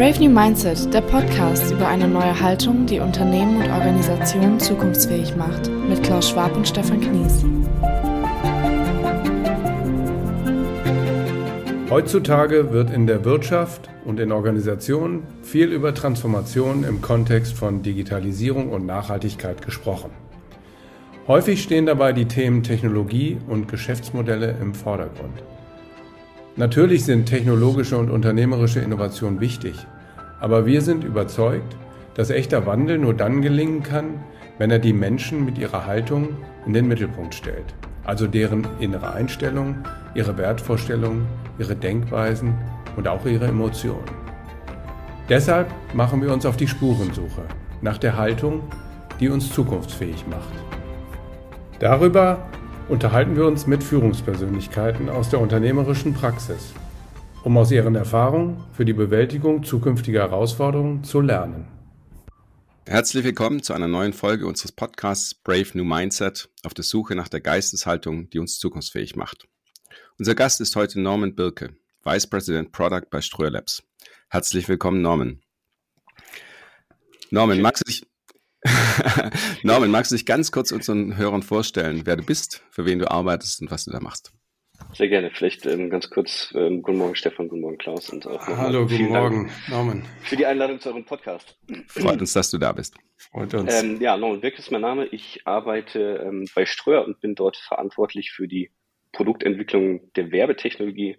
Brave New Mindset, der Podcast über eine neue Haltung, die Unternehmen und Organisationen zukunftsfähig macht, mit Klaus Schwab und Stefan Knies. Heutzutage wird in der Wirtschaft und in Organisationen viel über Transformation im Kontext von Digitalisierung und Nachhaltigkeit gesprochen. Häufig stehen dabei die Themen Technologie und Geschäftsmodelle im Vordergrund. Natürlich sind technologische und unternehmerische Innovationen wichtig, aber wir sind überzeugt, dass echter Wandel nur dann gelingen kann, wenn er die Menschen mit ihrer Haltung in den Mittelpunkt stellt, also deren innere Einstellung, ihre Wertvorstellungen, ihre Denkweisen und auch ihre Emotionen. Deshalb machen wir uns auf die Spurensuche nach der Haltung, die uns zukunftsfähig macht. Darüber unterhalten wir uns mit Führungspersönlichkeiten aus der unternehmerischen Praxis, um aus ihren Erfahrungen für die Bewältigung zukünftiger Herausforderungen zu lernen. Herzlich willkommen zu einer neuen Folge unseres Podcasts Brave New Mindset auf der Suche nach der Geisteshaltung, die uns zukunftsfähig macht. Unser Gast ist heute Norman Birke, Vice President Product bei Ströer Labs. Herzlich willkommen, Norman. Norman, magst du dich, Norman, magst du dich ganz kurz unseren Hörern vorstellen, wer du bist, für wen du arbeitest und was du da machst? Sehr gerne. Vielleicht ähm, ganz kurz, ähm, guten Morgen Stefan, guten Morgen Klaus und auch Hallo, guten Morgen Dank Norman. Für die Einladung zu eurem Podcast. Freut uns, dass du da bist. Freut uns. Ähm, ja, Norman Wirk ist mein Name. Ich arbeite ähm, bei Ströer und bin dort verantwortlich für die Produktentwicklung der Werbetechnologie.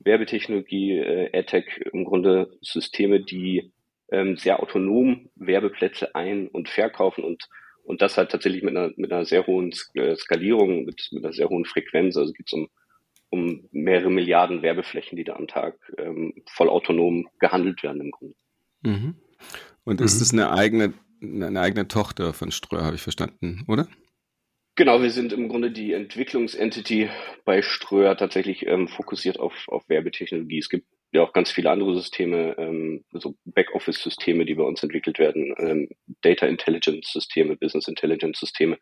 Werbetechnologie, äh, AdTech, im Grunde Systeme, die ähm, sehr autonom Werbeplätze ein- und verkaufen und und das halt tatsächlich mit einer, mit einer sehr hohen äh, Skalierung, mit, mit einer sehr hohen Frequenz. Also geht es um, um mehrere Milliarden Werbeflächen, die da am Tag ähm, voll autonom gehandelt werden im Grunde. Mhm. Und ist mhm. das eine eigene, eine eigene Tochter von Ströer, habe ich verstanden, oder? Genau, wir sind im Grunde die Entwicklungsentity bei Ströer tatsächlich ähm, fokussiert auf, auf Werbetechnologie. Es gibt ja auch ganz viele andere Systeme, ähm, so Backoffice-Systeme, die bei uns entwickelt werden, ähm, Data Intelligence-Systeme, Business Intelligence-Systeme,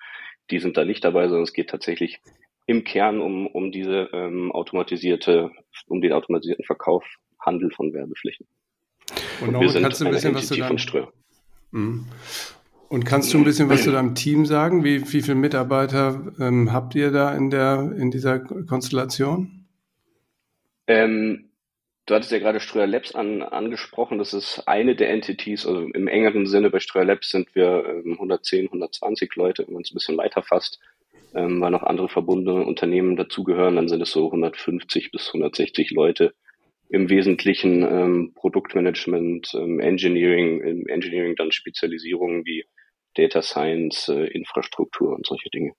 die sind da nicht dabei, sondern es geht tatsächlich im Kern um, um diese ähm, automatisierte, um den automatisierten Verkauf, Handel von Werbeflächen. Und, Und sind kannst du ein bisschen was zu deinem, mhm. Und kannst du ein bisschen was zu deinem Team sagen? Wie, wie viele Mitarbeiter ähm, habt ihr da in der in dieser Konstellation? Ähm, Du hattest ja gerade Ströer Labs an, angesprochen. Das ist eine der Entities. Also im engeren Sinne bei Ströer Labs sind wir ähm, 110, 120 Leute, wenn man es ein bisschen weiter fasst, ähm, weil noch andere verbundene Unternehmen dazugehören. Dann sind es so 150 bis 160 Leute. Im Wesentlichen ähm, Produktmanagement, ähm, Engineering, im Engineering dann Spezialisierungen wie Data Science, äh, Infrastruktur und solche Dinge.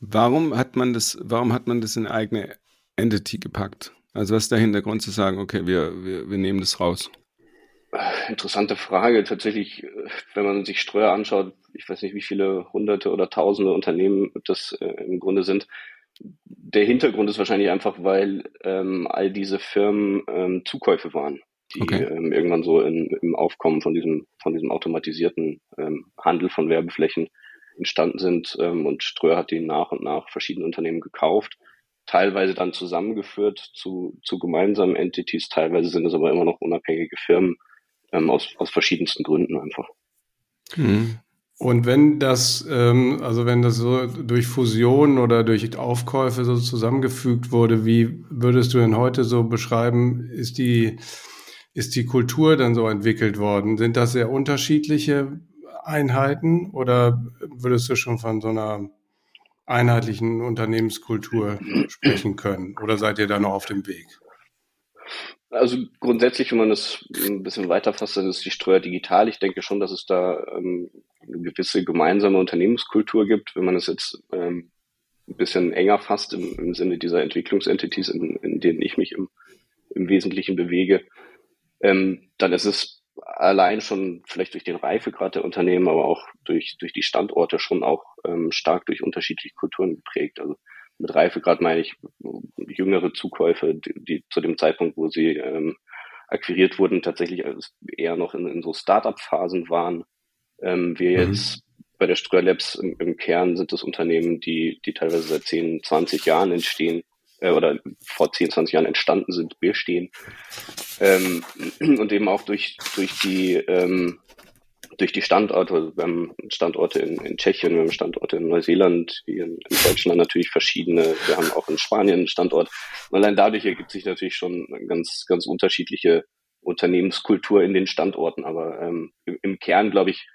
Warum hat man das, warum hat man das in eine eigene Entity gepackt? Also was ist der Hintergrund zu sagen, okay, wir, wir, wir nehmen das raus? Interessante Frage. Tatsächlich, wenn man sich Streuer anschaut, ich weiß nicht, wie viele hunderte oder tausende Unternehmen das äh, im Grunde sind. Der Hintergrund ist wahrscheinlich einfach, weil ähm, all diese Firmen ähm, Zukäufe waren, die okay. ähm, irgendwann so in, im Aufkommen von diesem, von diesem automatisierten ähm, Handel von Werbeflächen entstanden sind. Ähm, und Ströer hat die nach und nach verschiedene Unternehmen gekauft teilweise dann zusammengeführt zu, zu gemeinsamen Entities, teilweise sind es aber immer noch unabhängige Firmen ähm, aus, aus verschiedensten Gründen einfach. Mhm. Und wenn das, ähm, also wenn das so durch Fusion oder durch Aufkäufe so zusammengefügt wurde, wie würdest du denn heute so beschreiben, ist die, ist die Kultur dann so entwickelt worden? Sind das sehr unterschiedliche Einheiten oder würdest du schon von so einer einheitlichen Unternehmenskultur sprechen können? Oder seid ihr da noch auf dem Weg? Also grundsätzlich, wenn man das ein bisschen weiterfasst, dann ist die Streuer digital. Ich denke schon, dass es da ähm, eine gewisse gemeinsame Unternehmenskultur gibt. Wenn man es jetzt ähm, ein bisschen enger fasst im, im Sinne dieser Entwicklungsentities, in, in denen ich mich im, im Wesentlichen bewege, ähm, dann ist es allein schon vielleicht durch den Reifegrad der Unternehmen, aber auch durch, durch die Standorte schon auch ähm, stark durch unterschiedliche Kulturen geprägt. Also mit Reifegrad meine ich jüngere Zukäufe, die, die zu dem Zeitpunkt, wo sie ähm, akquiriert wurden, tatsächlich eher noch in, in so Start-up-Phasen waren. Ähm, wir mhm. jetzt bei der Ströer Labs im, im, Kern sind das Unternehmen, die, die teilweise seit 10, 20 Jahren entstehen äh, oder vor 10, 20 Jahren entstanden sind, bestehen. Ähm, und eben auch durch, durch die, ähm, durch die Standorte, wir haben Standorte in, in Tschechien, wir haben Standorte in Neuseeland, wie in, in, Deutschland natürlich verschiedene, wir haben auch in Spanien einen Standort. Und allein dadurch ergibt sich natürlich schon ganz, ganz unterschiedliche Unternehmenskultur in den Standorten. Aber ähm, im, im Kern, glaube ich,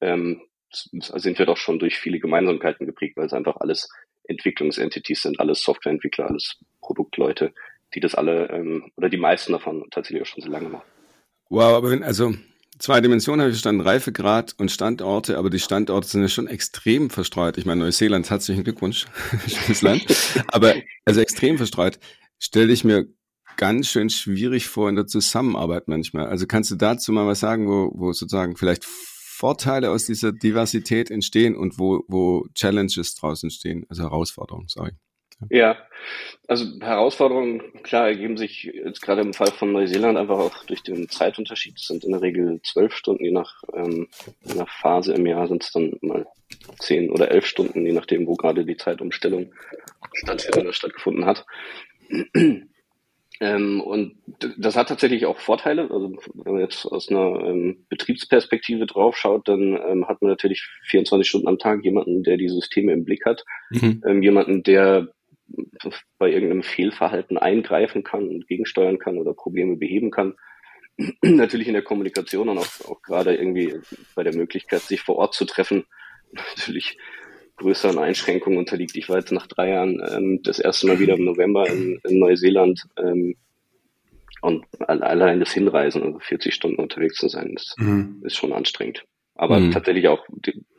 ähm, sind wir doch schon durch viele Gemeinsamkeiten geprägt, weil es einfach alles Entwicklungsentities sind, alles Softwareentwickler, alles Produktleute, die das alle ähm, oder die meisten davon tatsächlich auch schon so lange machen. Wow, aber wenn, also zwei Dimensionen habe ich verstanden, Reifegrad und Standorte, aber die Standorte sind ja schon extrem verstreut. Ich meine, Neuseeland, herzlichen Glückwunsch, schönes Land, aber also extrem verstreut, stelle ich mir ganz schön schwierig vor in der Zusammenarbeit manchmal. Also kannst du dazu mal was sagen, wo, wo sozusagen vielleicht Vorteile aus dieser Diversität entstehen und wo, wo Challenges draußen stehen, also Herausforderungen, sorry. Ja, also Herausforderungen, klar, ergeben sich jetzt gerade im Fall von Neuseeland einfach auch durch den Zeitunterschied. Es sind in der Regel zwölf Stunden, je nach, ähm, je nach Phase im Jahr sind es dann mal zehn oder elf Stunden, je nachdem, wo gerade die Zeitumstellung stattfindet oder stattgefunden hat. Ähm, und das hat tatsächlich auch Vorteile. Also wenn man jetzt aus einer ähm, Betriebsperspektive draufschaut, dann ähm, hat man natürlich 24 Stunden am Tag jemanden, der die Systeme im Blick hat, mhm. ähm, jemanden, der bei irgendeinem Fehlverhalten eingreifen kann und gegensteuern kann oder Probleme beheben kann. natürlich in der Kommunikation und auch, auch gerade irgendwie bei der Möglichkeit, sich vor Ort zu treffen, natürlich größeren Einschränkungen unterliegt. Ich war jetzt nach drei Jahren ähm, das erste Mal wieder im November in, in Neuseeland ähm, und allein das Hinreisen, also 40 Stunden unterwegs zu sein, ist, mhm. ist schon anstrengend. Aber mhm. tatsächlich auch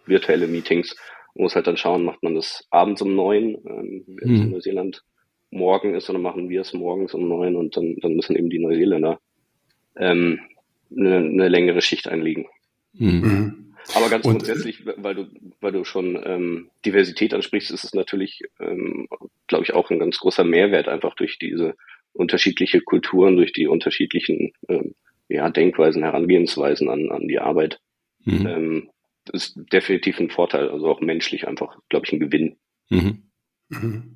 virtuelle Meetings. Man muss halt dann schauen, macht man das abends um neun, ähm, wenn es mhm. in Neuseeland morgen ist, oder machen wir es morgens um neun und dann, dann müssen eben die Neuseeländer ähm, eine, eine längere Schicht einlegen. Mhm. Aber ganz und, grundsätzlich, weil du, weil du schon ähm, Diversität ansprichst, ist es natürlich, ähm, glaube ich, auch ein ganz großer Mehrwert einfach durch diese unterschiedliche Kulturen, durch die unterschiedlichen ähm, ja, Denkweisen, Herangehensweisen an, an die Arbeit. Mhm. Ähm, das ist definitiv ein Vorteil, also auch menschlich einfach, glaube ich, ein Gewinn. Mhm. mhm.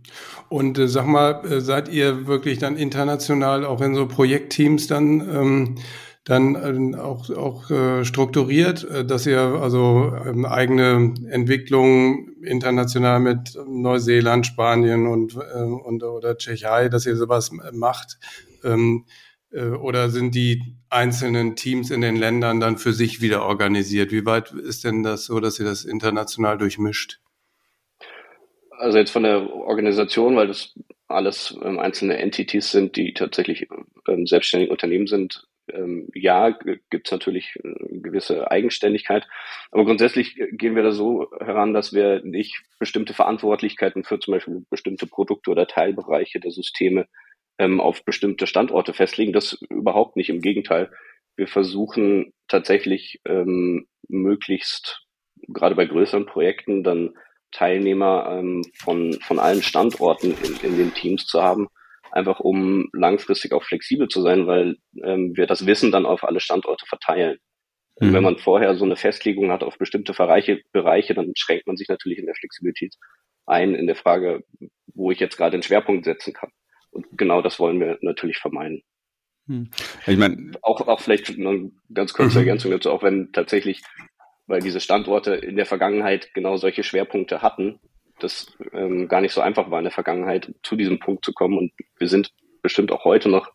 Und äh, sag mal, äh, seid ihr wirklich dann international auch in so Projektteams dann ähm, dann äh, auch, auch äh, strukturiert, äh, dass ihr also ähm, eigene Entwicklungen international mit Neuseeland, Spanien und, und oder Tschechei, dass ihr sowas macht? Ähm, äh, oder sind die einzelnen Teams in den Ländern dann für sich wieder organisiert? Wie weit ist denn das so, dass ihr das international durchmischt? Also jetzt von der Organisation, weil das alles ähm, einzelne Entities sind, die tatsächlich selbstständige Unternehmen sind, ähm, ja, gibt es natürlich eine gewisse Eigenständigkeit. Aber grundsätzlich gehen wir da so heran, dass wir nicht bestimmte Verantwortlichkeiten für zum Beispiel bestimmte Produkte oder Teilbereiche der Systeme ähm, auf bestimmte Standorte festlegen. Das überhaupt nicht. Im Gegenteil. Wir versuchen tatsächlich ähm, möglichst gerade bei größeren Projekten dann Teilnehmer ähm, von, von allen Standorten in, in den Teams zu haben, einfach um langfristig auch flexibel zu sein, weil ähm, wir das Wissen dann auf alle Standorte verteilen. Mhm. Wenn man vorher so eine Festlegung hat auf bestimmte Bereiche, Bereiche, dann schränkt man sich natürlich in der Flexibilität ein, in der Frage, wo ich jetzt gerade den Schwerpunkt setzen kann. Und genau das wollen wir natürlich vermeiden. Hm. Ich meine, auch, auch vielleicht eine ganz kurze mhm. Ergänzung dazu, auch wenn tatsächlich, weil diese Standorte in der Vergangenheit genau solche Schwerpunkte hatten, das ähm, gar nicht so einfach war in der Vergangenheit, zu diesem Punkt zu kommen. Und wir sind bestimmt auch heute noch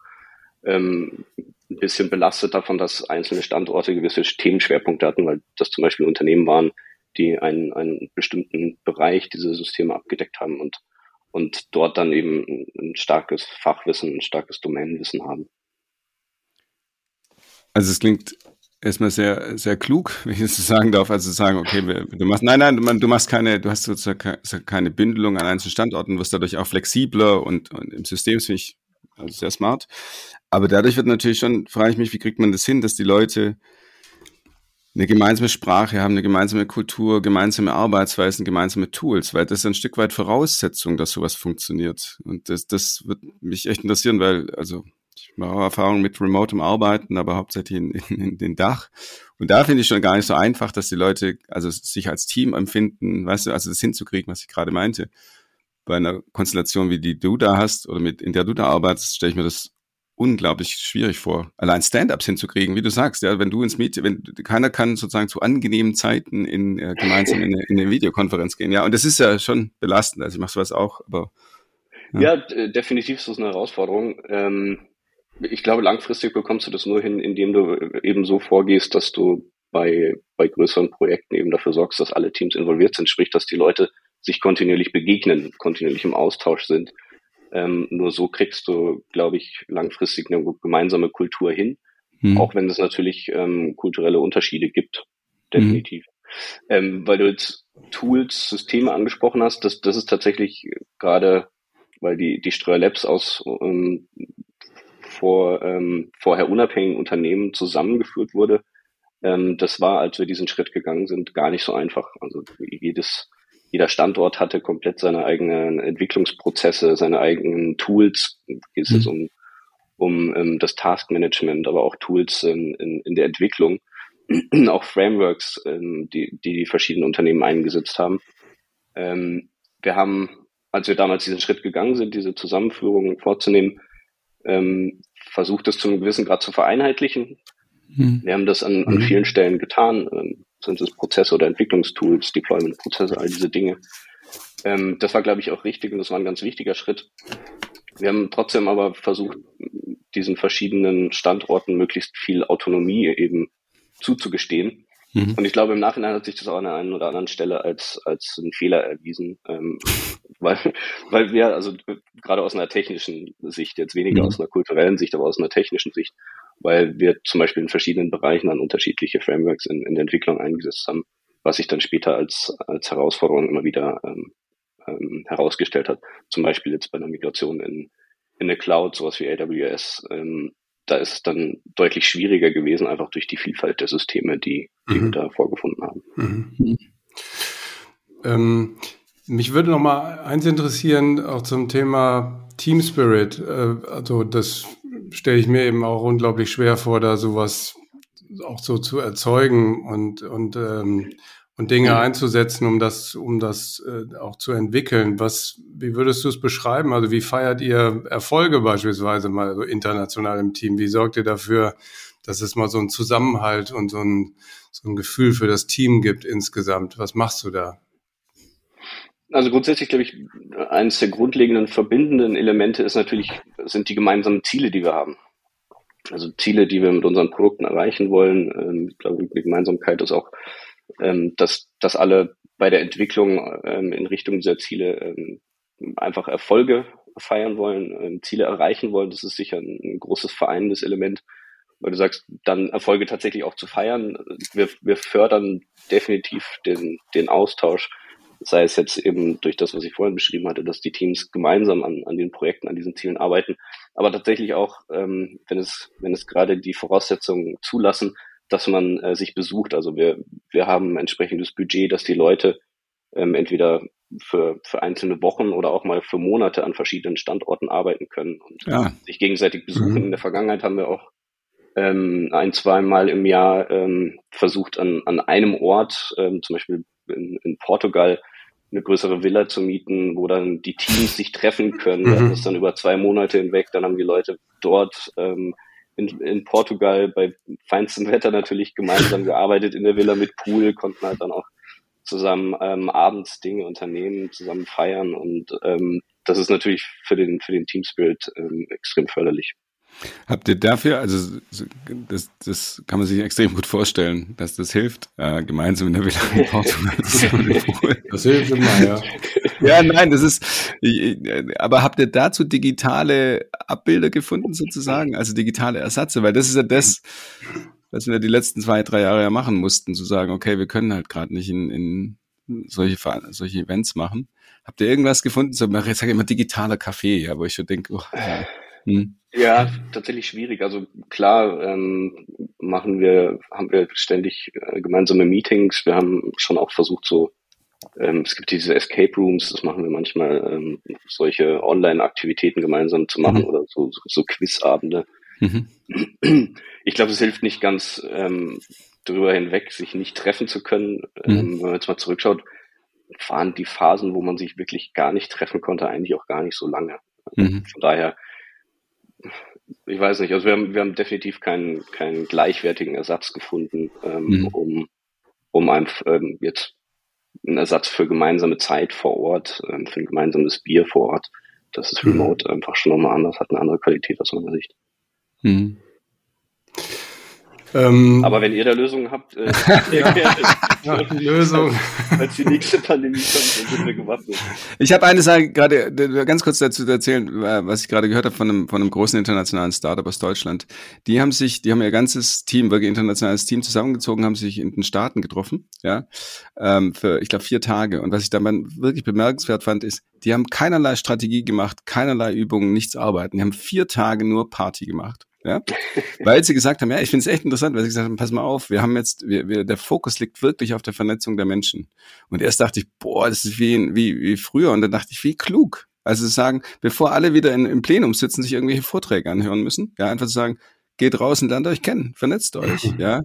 ähm, ein bisschen belastet davon, dass einzelne Standorte gewisse Themenschwerpunkte hatten, weil das zum Beispiel Unternehmen waren, die einen, einen bestimmten Bereich dieser Systeme abgedeckt haben und, und dort dann eben ein starkes Fachwissen, ein starkes Domänenwissen haben. Also es klingt erstmal sehr, sehr klug, wenn ich das so sagen darf, also sagen, okay, du machst, nein, nein, du machst keine, du hast sozusagen keine Bündelung an einzelnen Standorten, wirst dadurch auch flexibler und, und im System finde ich also sehr smart. Aber dadurch wird natürlich schon, frage ich mich, wie kriegt man das hin, dass die Leute eine gemeinsame Sprache haben, eine gemeinsame Kultur, gemeinsame Arbeitsweisen, gemeinsame Tools, weil das ist ein Stück weit Voraussetzung, dass sowas funktioniert. Und das, das wird mich echt interessieren, weil, also auch Erfahrungen mit remotem Arbeiten, aber hauptsächlich in, in, in den Dach. Und da finde ich schon gar nicht so einfach, dass die Leute also sich als Team empfinden, weißt du, also das hinzukriegen, was ich gerade meinte. Bei einer Konstellation wie die du da hast oder mit in der du da arbeitest, stelle ich mir das unglaublich schwierig vor, allein Stand-ups hinzukriegen, wie du sagst, ja, wenn du ins Meeting, wenn keiner kann sozusagen zu angenehmen Zeiten in äh, gemeinsam in eine, in eine Videokonferenz gehen, ja, und das ist ja schon belastend. Also ich mache sowas auch, aber ja, ja definitiv ist das eine Herausforderung. Ähm, ich glaube, langfristig bekommst du das nur hin, indem du eben so vorgehst, dass du bei, bei größeren Projekten eben dafür sorgst, dass alle Teams involviert sind, sprich, dass die Leute sich kontinuierlich begegnen, kontinuierlich im Austausch sind. Ähm, nur so kriegst du, glaube ich, langfristig eine gemeinsame Kultur hin, mhm. auch wenn es natürlich ähm, kulturelle Unterschiede gibt, definitiv. Mhm. Ähm, weil du jetzt Tools, Systeme angesprochen hast, das, das ist tatsächlich gerade, weil die, die Streuer Labs aus ähm, vor, ähm, vorher unabhängigen Unternehmen zusammengeführt wurde, ähm, das war, als wir diesen Schritt gegangen sind, gar nicht so einfach. Also jedes, jeder Standort hatte komplett seine eigenen Entwicklungsprozesse, seine eigenen Tools. Geht es mhm. um, um um das Taskmanagement, aber auch Tools in, in, in der Entwicklung, auch Frameworks, ähm, die, die verschiedenen Unternehmen eingesetzt haben. Ähm, wir haben, als wir damals diesen Schritt gegangen sind, diese Zusammenführung vorzunehmen, ähm, versucht, es zu einem gewissen Grad zu vereinheitlichen. Mhm. Wir haben das an, an mhm. vielen Stellen getan. Ähm, sind es Prozesse oder Entwicklungstools, Deployment-Prozesse, all diese Dinge. Ähm, das war, glaube ich, auch richtig und das war ein ganz wichtiger Schritt. Wir haben trotzdem aber versucht, diesen verschiedenen Standorten möglichst viel Autonomie eben zuzugestehen. Mhm. Und ich glaube, im Nachhinein hat sich das auch an der einen oder anderen Stelle als, als ein Fehler erwiesen, ähm, weil, weil wir, also gerade aus einer technischen Sicht, jetzt weniger mhm. aus einer kulturellen Sicht, aber aus einer technischen Sicht, weil wir zum Beispiel in verschiedenen Bereichen an unterschiedliche Frameworks in, in der Entwicklung eingesetzt haben, was sich dann später als, als Herausforderung immer wieder ähm, ähm, herausgestellt hat. Zum Beispiel jetzt bei einer Migration in, in eine Cloud, sowas wie AWS, ähm, da ist es dann deutlich schwieriger gewesen, einfach durch die Vielfalt der Systeme, die, die mhm. wir da vorgefunden haben. Mhm. Ähm, mich würde noch mal eins interessieren, auch zum Thema Team Spirit. Äh, also das stelle ich mir eben auch unglaublich schwer vor, da sowas auch so zu erzeugen und und ähm, und Dinge einzusetzen, um das, um das äh, auch zu entwickeln. Was, wie würdest du es beschreiben? Also wie feiert ihr Erfolge beispielsweise mal so international im Team? Wie sorgt ihr dafür, dass es mal so einen Zusammenhalt und so ein, so ein Gefühl für das Team gibt insgesamt? Was machst du da? Also grundsätzlich glaube ich, eines der grundlegenden verbindenden Elemente ist natürlich, sind die gemeinsamen Ziele, die wir haben. Also Ziele, die wir mit unseren Produkten erreichen wollen. Ähm, ich glaube, die Gemeinsamkeit ist auch ähm, dass, dass alle bei der Entwicklung ähm, in Richtung dieser Ziele ähm, einfach Erfolge feiern wollen, ähm, Ziele erreichen wollen. Das ist sicher ein, ein großes vereinendes Element, weil du sagst, dann Erfolge tatsächlich auch zu feiern. Wir, wir fördern definitiv den, den Austausch, sei es jetzt eben durch das, was ich vorhin beschrieben hatte, dass die Teams gemeinsam an, an den Projekten, an diesen Zielen arbeiten, aber tatsächlich auch, ähm, wenn es, wenn es gerade die Voraussetzungen zulassen, dass man äh, sich besucht. Also wir, wir haben ein entsprechendes Budget, dass die Leute ähm, entweder für, für einzelne Wochen oder auch mal für Monate an verschiedenen Standorten arbeiten können und ja. sich gegenseitig besuchen. Mhm. In der Vergangenheit haben wir auch ähm, ein, zwei Mal im Jahr ähm, versucht, an, an einem Ort, ähm, zum Beispiel in, in Portugal, eine größere Villa zu mieten, wo dann die Teams sich treffen können. Mhm. Das dann über zwei Monate hinweg. Dann haben die Leute dort ähm, in, in Portugal bei feinstem Wetter natürlich gemeinsam gearbeitet in der Villa mit Pool, konnten halt dann auch zusammen ähm, abends Dinge unternehmen, zusammen feiern und ähm, das ist natürlich für den für den Team ähm, extrem förderlich. Habt ihr dafür, also das, das kann man sich extrem gut vorstellen, dass das hilft, äh, gemeinsam in der Villa in Portugal Das hilft immer, ja. Ja, nein, das ist, aber habt ihr dazu digitale Abbilder gefunden sozusagen, also digitale Ersatze, weil das ist ja das, was wir die letzten zwei, drei Jahre ja machen mussten, zu sagen, okay, wir können halt gerade nicht in, in solche, solche Events machen. Habt ihr irgendwas gefunden, so, ich sage immer digitaler Kaffee, ja, wo ich schon denke, oh, ja. Hm. Ja, tatsächlich schwierig. Also klar ähm, machen wir, haben wir ständig äh, gemeinsame Meetings. Wir haben schon auch versucht, so ähm, es gibt diese Escape Rooms, das machen wir manchmal, ähm, solche Online-Aktivitäten gemeinsam zu machen mhm. oder so, so, so Quizabende. Mhm. Ich glaube, es hilft nicht ganz ähm, darüber hinweg, sich nicht treffen zu können. Mhm. Ähm, wenn man jetzt mal zurückschaut, waren die Phasen, wo man sich wirklich gar nicht treffen konnte, eigentlich auch gar nicht so lange. Mhm. Von daher ich weiß nicht, also wir haben, wir haben definitiv keinen, keinen gleichwertigen Ersatz gefunden, ähm, mhm. um, um einfach ähm, jetzt einen Ersatz für gemeinsame Zeit vor Ort, ähm, für ein gemeinsames Bier vor Ort. Das ist mhm. remote mhm. einfach schon nochmal anders, hat eine andere Qualität aus meiner Sicht. Mhm. Ähm, Aber wenn ihr da Lösungen habt, äh, ja, Lösung. Als die nächste Pandemie kommt, dann sind wir gewappnet. Ich habe eine Sache gerade ganz kurz dazu erzählen, äh, was ich gerade gehört habe von einem, von einem großen internationalen Startup aus Deutschland. Die haben sich, die haben ihr ganzes Team, wirklich internationales Team zusammengezogen, haben sich in den Staaten getroffen, ja, ähm, für, ich glaube, vier Tage. Und was ich da wirklich bemerkenswert fand, ist, die haben keinerlei Strategie gemacht, keinerlei Übungen, nichts arbeiten. Die haben vier Tage nur Party gemacht. Ja? Weil sie gesagt haben, ja, ich finde es echt interessant, weil sie gesagt haben, pass mal auf, wir haben jetzt, wir, wir, der Fokus liegt wirklich auf der Vernetzung der Menschen. Und erst dachte ich, boah, das ist wie, wie, wie früher. Und dann dachte ich, wie klug. Also zu sagen, bevor alle wieder in, im Plenum sitzen, sich irgendwelche Vorträge anhören müssen, ja, einfach zu sagen, geht raus und lernt euch kennen, vernetzt euch, ja.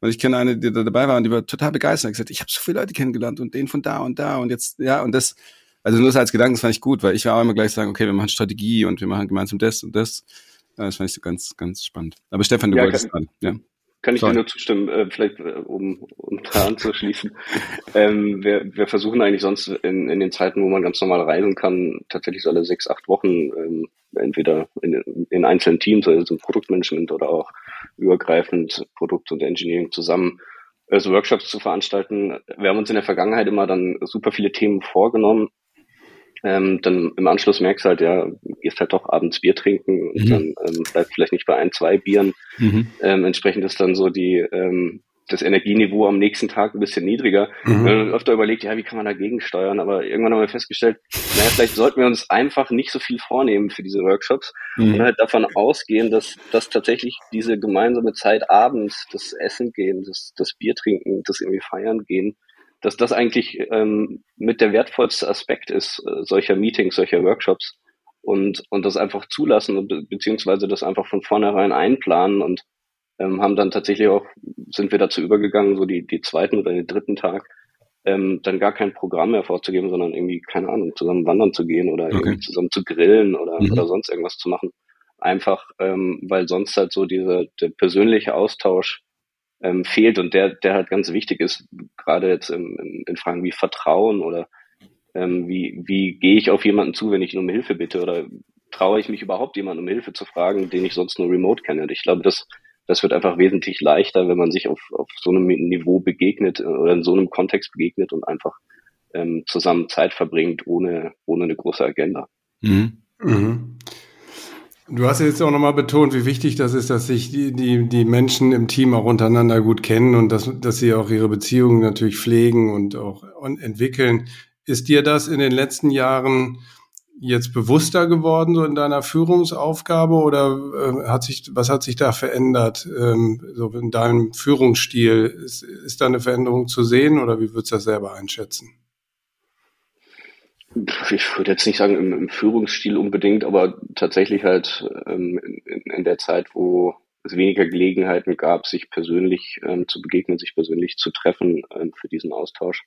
Und ich kenne eine, die da dabei war und die war total begeistert und gesagt, ich habe so viele Leute kennengelernt und den von da und da und jetzt, ja, und das, also nur als Gedanken, das fand ich gut, weil ich war auch immer gleich sagen, okay, wir machen Strategie und wir machen gemeinsam das und das. Das fand ich so ganz, ganz spannend. Aber Stefan, du ja, wolltest gerade. Ja. Kann ich Sorry. dir nur zustimmen, äh, vielleicht äh, um, um da anzuschließen. ähm, wir, wir versuchen eigentlich sonst in, in den Zeiten, wo man ganz normal reisen kann, tatsächlich so alle sechs, acht Wochen ähm, entweder in, in einzelnen Teams, also im Produktmanagement oder auch übergreifend Produkt und Engineering zusammen also Workshops zu veranstalten. Wir haben uns in der Vergangenheit immer dann super viele Themen vorgenommen, ähm, dann im Anschluss merkst du halt, ja, gehst halt doch abends Bier trinken und mhm. dann ähm, bleibt vielleicht nicht bei ein, zwei Bieren. Mhm. Ähm, entsprechend ist dann so die ähm, das Energieniveau am nächsten Tag ein bisschen niedriger. Mhm. Wir haben öfter überlegt, ja, wie kann man dagegen steuern? Aber irgendwann haben wir festgestellt, naja, vielleicht sollten wir uns einfach nicht so viel vornehmen für diese Workshops mhm. und halt davon ausgehen, dass, dass tatsächlich diese gemeinsame Zeit abends, das Essen gehen, das, das Bier trinken, das irgendwie feiern gehen, dass das eigentlich ähm, mit der wertvollste Aspekt ist äh, solcher Meetings, solcher Workshops und, und das einfach zulassen und beziehungsweise das einfach von vornherein einplanen und ähm, haben dann tatsächlich auch, sind wir dazu übergegangen, so die, die zweiten oder den dritten Tag, ähm, dann gar kein Programm mehr vorzugeben, sondern irgendwie, keine Ahnung, zusammen wandern zu gehen oder okay. irgendwie zusammen zu grillen oder, mhm. oder sonst irgendwas zu machen. Einfach, ähm, weil sonst halt so diese, der persönliche Austausch ähm, fehlt und der, der halt ganz wichtig ist, gerade jetzt in, in, in Fragen wie Vertrauen oder ähm, wie, wie gehe ich auf jemanden zu, wenn ich ihn um Hilfe bitte oder traue ich mich überhaupt jemanden um Hilfe zu fragen, den ich sonst nur remote kenne. Und ich glaube, das, das wird einfach wesentlich leichter, wenn man sich auf, auf so einem Niveau begegnet oder in so einem Kontext begegnet und einfach ähm, zusammen Zeit verbringt, ohne, ohne eine große Agenda. Mhm. Mhm. Du hast jetzt auch nochmal betont, wie wichtig das ist, dass sich die, die, die Menschen im Team auch untereinander gut kennen und dass, dass sie auch ihre Beziehungen natürlich pflegen und auch entwickeln. Ist dir das in den letzten Jahren jetzt bewusster geworden, so in deiner Führungsaufgabe oder äh, hat sich, was hat sich da verändert, ähm, so in deinem Führungsstil? Ist, ist da eine Veränderung zu sehen oder wie würdest du das selber einschätzen? Ich würde jetzt nicht sagen im, im, Führungsstil unbedingt, aber tatsächlich halt ähm, in, in, der Zeit, wo es weniger Gelegenheiten gab, sich persönlich ähm, zu begegnen, sich persönlich zu treffen ähm, für diesen Austausch,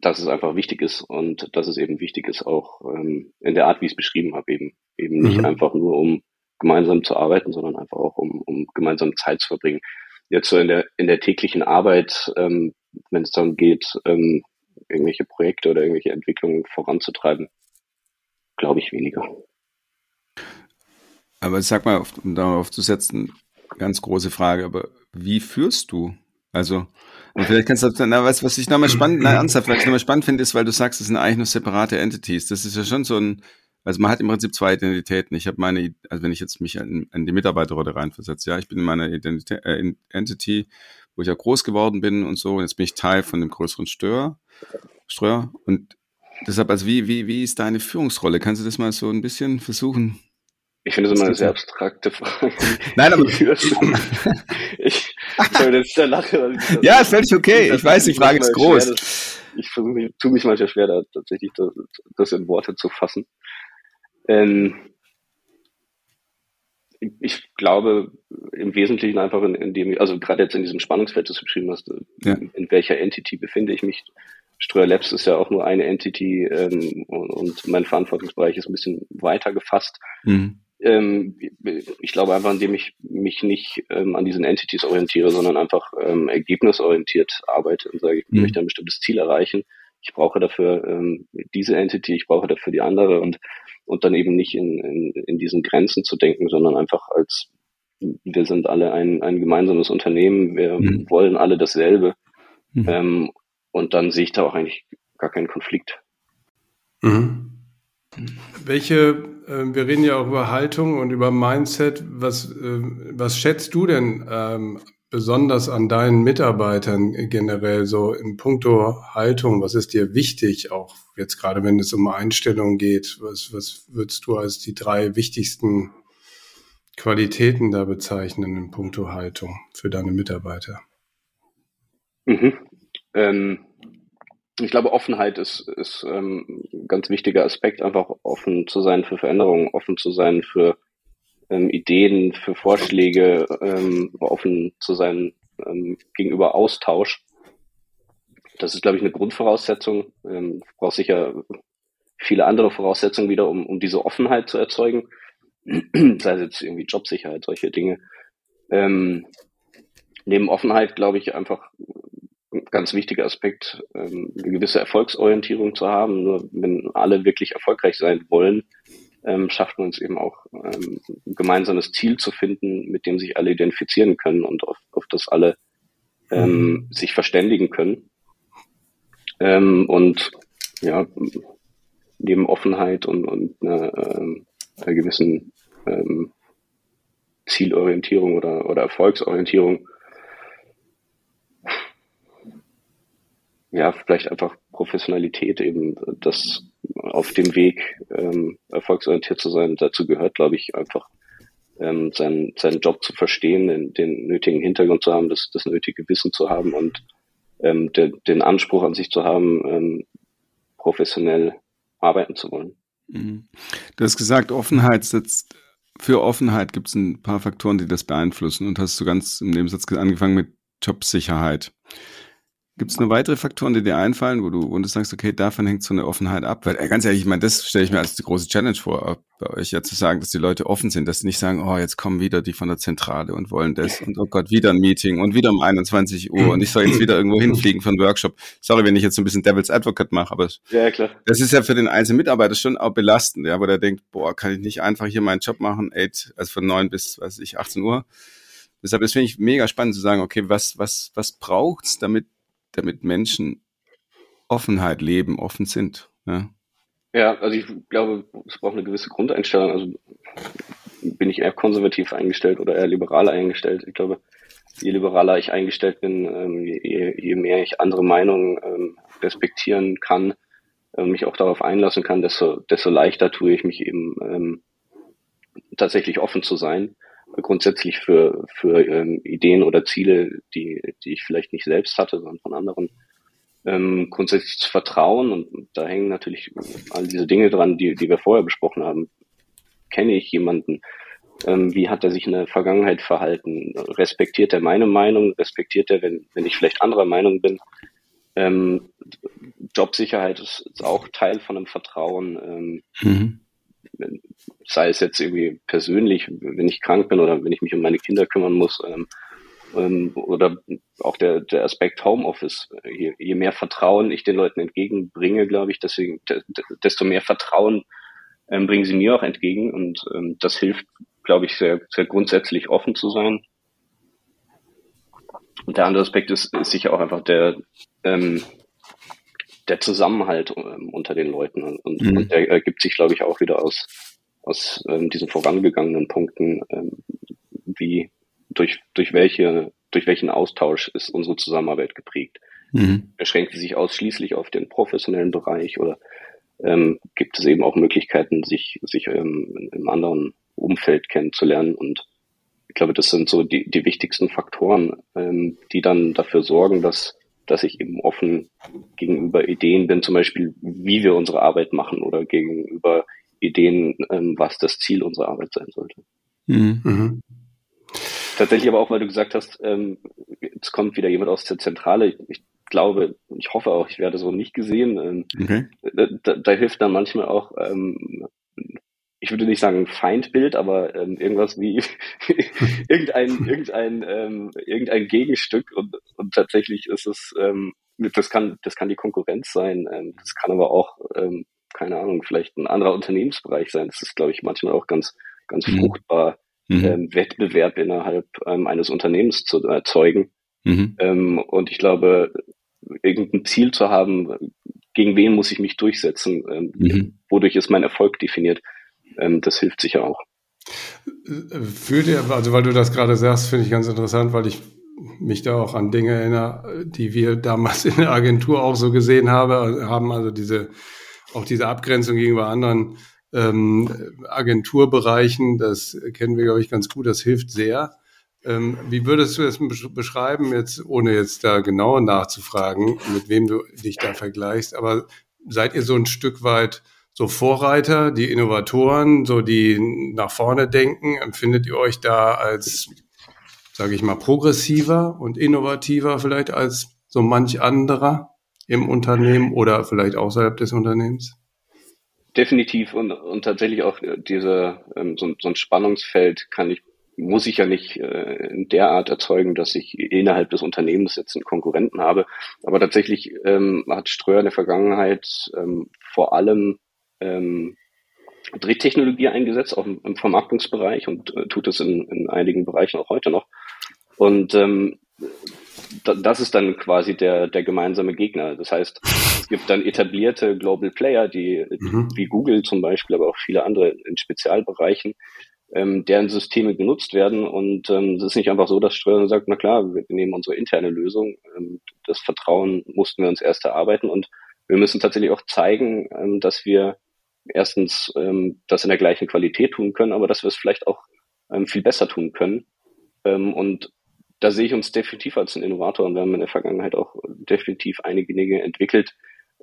dass es einfach wichtig ist und dass es eben wichtig ist auch ähm, in der Art, wie ich es beschrieben habe, eben eben nicht mhm. einfach nur um gemeinsam zu arbeiten, sondern einfach auch um, um gemeinsam Zeit zu verbringen. Jetzt so in der in der täglichen Arbeit, ähm, wenn es darum geht, ähm, irgendwelche Projekte oder irgendwelche Entwicklungen voranzutreiben? Glaube ich weniger. Aber sag mal, um darauf zu setzen, ganz große Frage, aber wie führst du? Also, vielleicht kannst du, na, was, was ich nochmal spannend, na, ernsthaft, was ich nochmal spannend finde, ist, weil du sagst, es sind eigentlich nur separate Entities. Das ist ja schon so ein, also man hat im Prinzip zwei Identitäten. Ich habe meine, also wenn ich jetzt mich an, an die Mitarbeiterrolle reinversetze, ja, ich bin in meiner Identität, äh, Entity, wo ich ja groß geworden bin und so, und jetzt bin ich Teil von dem größeren Stör. Streuer. Und deshalb, also wie, wie, wie ist deine Führungsrolle? Kannst du das mal so ein bisschen versuchen? Ich finde es immer eine sehr abstrakte Frage. Nein, aber ich, soll jetzt da lache. Ja, ist völlig okay. Ich weiß, die Frage ist groß. Schwer, das, ich versuche, ich tue mich manchmal schwer, da tatsächlich das, das in Worte zu fassen. Ähm, ich glaube im Wesentlichen einfach in, in dem, also gerade jetzt in diesem Spannungsfeld, das du beschrieben hast, ja. in, welcher Entity befinde ich mich. Ströer Labs ist ja auch nur eine Entity ähm, und, mein Verantwortungsbereich ist ein bisschen weiter gefasst. Mhm. Ähm, ich glaube einfach, indem ich mich nicht ähm, an diesen Entities orientiere, sondern einfach ähm, ergebnisorientiert arbeite und sage, ich mhm. möchte ein bestimmtes Ziel erreichen. Ich brauche dafür ähm, diese Entity, ich brauche dafür die andere und, und dann eben nicht in, in, in diesen Grenzen zu denken, sondern einfach als wir sind alle ein, ein gemeinsames Unternehmen, wir mhm. wollen alle dasselbe. Mhm. Ähm, und dann sehe ich da auch eigentlich gar keinen Konflikt. Mhm. Welche, äh, wir reden ja auch über Haltung und über Mindset. Was, äh, was schätzt du denn ähm, besonders an deinen Mitarbeitern generell so in puncto Haltung? Was ist dir wichtig, auch jetzt gerade wenn es um Einstellungen geht? Was, was würdest du als die drei wichtigsten Qualitäten da bezeichnen in puncto Haltung für deine Mitarbeiter? Mhm. Ähm, ich glaube, Offenheit ist, ist ähm, ein ganz wichtiger Aspekt, einfach offen zu sein für Veränderungen, offen zu sein für ähm, Ideen, für Vorschläge, ähm, offen zu sein ähm, gegenüber Austausch. Das ist, glaube ich, eine Grundvoraussetzung. Ähm, braucht sicher viele andere Voraussetzungen wieder, um, um diese Offenheit zu erzeugen. sei es jetzt irgendwie Jobsicherheit, solche Dinge. Ähm, neben Offenheit glaube ich einfach ein ganz wichtiger Aspekt, ähm, eine gewisse Erfolgsorientierung zu haben. Nur wenn alle wirklich erfolgreich sein wollen, ähm, schafft man es eben auch, ähm, ein gemeinsames Ziel zu finden, mit dem sich alle identifizieren können und auf, auf das alle ähm, mhm. sich verständigen können. Ähm, und ja, neben Offenheit und, und einer, ähm, einer gewissen ähm, Zielorientierung oder, oder Erfolgsorientierung. Ja, vielleicht einfach Professionalität eben, das auf dem Weg ähm, erfolgsorientiert zu sein. Dazu gehört, glaube ich, einfach ähm, seinen, seinen Job zu verstehen, den, den nötigen Hintergrund zu haben, das, das nötige Wissen zu haben und ähm, de, den Anspruch an sich zu haben, ähm, professionell arbeiten zu wollen. Mhm. Du hast gesagt, Offenheit setzt für Offenheit gibt es ein paar Faktoren, die das beeinflussen und hast du ganz im Nebensatz angefangen mit Jobsicherheit. Gibt es noch weitere Faktoren, die dir einfallen, wo du, wo du sagst, okay, davon hängt so eine Offenheit ab? Weil äh, ganz ehrlich, ich meine, das stelle ich mir als die große Challenge vor, bei euch ja zu sagen, dass die Leute offen sind, dass sie nicht sagen, oh, jetzt kommen wieder die von der Zentrale und wollen das und oh Gott, wieder ein Meeting und wieder um 21 Uhr und ich soll jetzt wieder irgendwo hinfliegen von Workshop. Sorry, wenn ich jetzt so ein bisschen Devil's Advocate mache, aber ja, klar. das ist ja für den einzelnen Mitarbeiter schon auch belastend, ja, wo der denkt, boah, kann ich nicht einfach hier meinen Job machen, eight, also von neun bis, weiß ich, 18 Uhr. Deshalb, das finde ich mega spannend zu sagen, okay, was, was, was braucht's, damit damit Menschen Offenheit leben, offen sind. Ja, ja also ich glaube, es braucht eine gewisse Grundeinstellung. Also bin ich eher konservativ eingestellt oder eher liberal eingestellt. Ich glaube, je liberaler ich eingestellt bin, ähm, je, je, mehr ich andere Meinungen ähm, respektieren kann, äh, mich auch darauf einlassen kann, desto, desto leichter tue ich mich eben ähm, tatsächlich offen zu sein grundsätzlich für, für ähm, Ideen oder Ziele, die, die ich vielleicht nicht selbst hatte, sondern von anderen, ähm, grundsätzlich zu vertrauen. Und da hängen natürlich all diese Dinge dran, die, die wir vorher besprochen haben. Kenne ich jemanden? Ähm, wie hat er sich in der Vergangenheit verhalten? Respektiert er meine Meinung? Respektiert er, wenn, wenn ich vielleicht anderer Meinung bin? Ähm, Jobsicherheit ist, ist auch Teil von einem Vertrauen. Ähm, mhm sei es jetzt irgendwie persönlich, wenn ich krank bin oder wenn ich mich um meine Kinder kümmern muss, ähm, ähm, oder auch der, der Aspekt Homeoffice. Je, je mehr Vertrauen ich den Leuten entgegenbringe, glaube ich, deswegen, desto mehr Vertrauen ähm, bringen sie mir auch entgegen und ähm, das hilft, glaube ich, sehr, sehr grundsätzlich offen zu sein. Und der andere Aspekt ist, ist sicher auch einfach der, ähm, der Zusammenhalt ähm, unter den Leuten und, mhm. und der ergibt sich, glaube ich, auch wieder aus aus ähm, diesen vorangegangenen Punkten, ähm, wie durch, durch welche, durch welchen Austausch ist unsere Zusammenarbeit geprägt. Mhm. Beschränkt sie sich ausschließlich auf den professionellen Bereich oder ähm, gibt es eben auch Möglichkeiten, sich, sich ähm, im anderen Umfeld kennenzulernen und ich glaube, das sind so die, die wichtigsten Faktoren, ähm, die dann dafür sorgen, dass, dass ich eben offen gegenüber Ideen bin, zum Beispiel, wie wir unsere Arbeit machen oder gegenüber Ideen, ähm, was das Ziel unserer Arbeit sein sollte. Mhm. mhm. Tatsächlich aber auch, weil du gesagt hast, ähm, jetzt kommt wieder jemand aus der Zentrale. Ich glaube, ich hoffe auch, ich werde so nicht gesehen. Ähm, okay. da, da, hilft dann manchmal auch ähm, ich würde nicht sagen Feindbild, aber ähm, irgendwas wie irgendein, irgendein, ähm, irgendein Gegenstück und, und tatsächlich ist es, ähm, das kann, das kann die Konkurrenz sein, ähm, das kann aber auch, ähm, keine Ahnung, vielleicht ein anderer Unternehmensbereich sein. Das ist, glaube ich, manchmal auch ganz, ganz mhm. fruchtbar, mhm. ähm, Wettbewerb innerhalb ähm, eines Unternehmens zu erzeugen. Mhm. Ähm, und ich glaube, irgendein Ziel zu haben, gegen wen muss ich mich durchsetzen, ähm, mhm. wodurch ist mein Erfolg definiert, ähm, das hilft sicher auch. Fühlt ihr, also weil du das gerade sagst, finde ich ganz interessant, weil ich mich da auch an Dinge erinnere, die wir damals in der Agentur auch so gesehen habe, haben, also diese, auch diese Abgrenzung gegenüber anderen ähm, Agenturbereichen, das kennen wir, glaube ich, ganz gut, das hilft sehr. Ähm, wie würdest du es beschreiben, jetzt, ohne jetzt da genauer nachzufragen, mit wem du dich da vergleichst, aber seid ihr so ein Stück weit so Vorreiter, die Innovatoren, so die nach vorne denken? Empfindet ihr euch da als, sage ich mal, progressiver und innovativer vielleicht als so manch anderer im Unternehmen oder vielleicht außerhalb des Unternehmens? Definitiv und, und tatsächlich auch diese ähm, so, so ein Spannungsfeld kann ich muss ich ja nicht äh, in der Art erzeugen, dass ich innerhalb des Unternehmens jetzt einen Konkurrenten habe. Aber tatsächlich ähm, hat Ströer in der Vergangenheit ähm, vor allem ähm, Drehtechnologie eingesetzt, auch im, im Vermarktungsbereich und äh, tut es in, in einigen Bereichen auch heute noch. Und ähm, das ist dann quasi der, der gemeinsame Gegner. Das heißt, es gibt dann etablierte Global Player, die mhm. wie Google zum Beispiel, aber auch viele andere in Spezialbereichen, ähm, deren Systeme genutzt werden. Und ähm, es ist nicht einfach so, dass Ströer sagt, na klar, wir nehmen unsere interne Lösung. Ähm, das Vertrauen mussten wir uns erst erarbeiten und wir müssen tatsächlich auch zeigen, ähm, dass wir erstens ähm, das in der gleichen Qualität tun können, aber dass wir es vielleicht auch ähm, viel besser tun können. Ähm, und da sehe ich uns definitiv als ein Innovator und wir haben in der Vergangenheit auch definitiv einige Dinge entwickelt,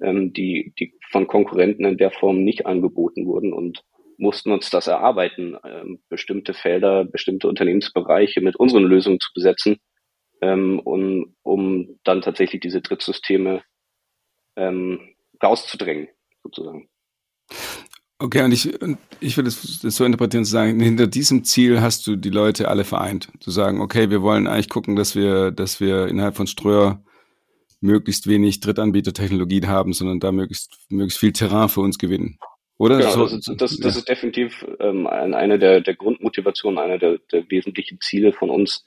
ähm, die, die von Konkurrenten in der Form nicht angeboten wurden und mussten uns das erarbeiten, ähm, bestimmte Felder, bestimmte Unternehmensbereiche mit unseren Lösungen zu besetzen, ähm, um, um dann tatsächlich diese Drittsysteme ähm, rauszudrängen, sozusagen. Okay, und ich, ich würde das, das so interpretieren, zu sagen, hinter diesem Ziel hast du die Leute alle vereint. Zu sagen, okay, wir wollen eigentlich gucken, dass wir, dass wir innerhalb von Ströer möglichst wenig Drittanbietertechnologien haben, sondern da möglichst, möglichst viel Terrain für uns gewinnen. Oder? Genau, so, das, ist, das, das ja. ist definitiv ähm, eine der, der Grundmotivationen, einer der, der wesentlichen Ziele von uns,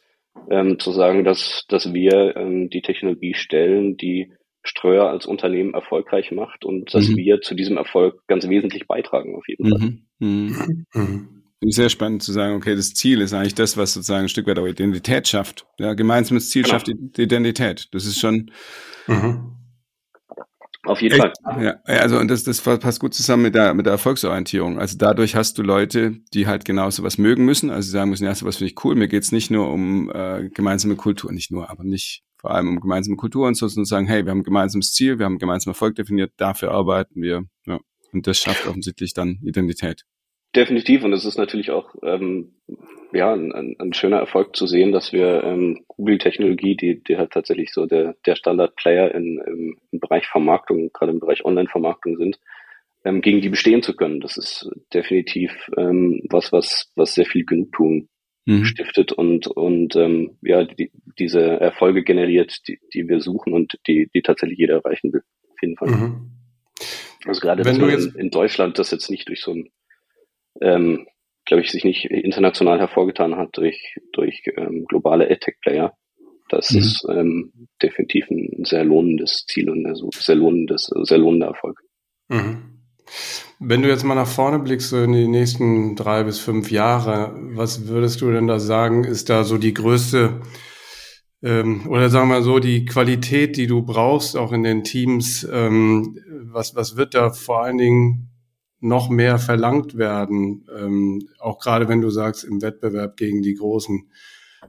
ähm, zu sagen, dass, dass wir ähm, die Technologie stellen, die Ströer als Unternehmen erfolgreich macht und dass mhm. wir zu diesem Erfolg ganz wesentlich beitragen, auf jeden Fall. Mhm. Mhm. Sehr spannend zu sagen, okay, das Ziel ist eigentlich das, was sozusagen ein Stück weit auch Identität schafft. Ja, gemeinsames Ziel genau. schafft die Identität. Das ist schon. Mhm. Auf jeden Echt? Fall. Ja, also und das, das passt gut zusammen mit der, mit der Erfolgsorientierung. Also dadurch hast du Leute, die halt genau sowas mögen müssen. Also sie sagen müssen, ja, sowas finde ich cool. Mir geht's nicht nur um äh, gemeinsame Kultur, nicht nur, aber nicht vor allem um gemeinsame Kultur und so, sondern sagen, hey, wir haben ein gemeinsames Ziel, wir haben einen gemeinsamen Erfolg definiert, dafür arbeiten wir. Ja. Und das schafft offensichtlich dann Identität. Definitiv. Und es ist natürlich auch ähm, ja, ein, ein schöner Erfolg zu sehen, dass wir ähm, Google-Technologie, die, die halt tatsächlich so der, der Standard-Player im, im Bereich Vermarktung, gerade im Bereich Online-Vermarktung sind, ähm, gegen die bestehen zu können. Das ist definitiv ähm, was, was, was sehr viel Genugtuung mhm. stiftet und, und ähm, ja, die, diese Erfolge generiert, die, die wir suchen und die, die tatsächlich jeder erreichen will. Auf jeden Fall. Mhm. Also gerade Wenn du jetzt in, in Deutschland das jetzt nicht durch so ein, ähm, glaube ich, sich nicht international hervorgetan hat durch, durch ähm, globale AdTech-Player. Das mhm. ist ähm, definitiv ein sehr lohnendes Ziel und ein sehr lohnendes, sehr lohnender Erfolg. Mhm. Wenn du jetzt mal nach vorne blickst, so in die nächsten drei bis fünf Jahre, was würdest du denn da sagen, ist da so die größte ähm, oder sagen wir so, die Qualität, die du brauchst, auch in den Teams, ähm, was, was wird da vor allen Dingen noch mehr verlangt werden? Ähm, auch gerade wenn du sagst, im Wettbewerb gegen die großen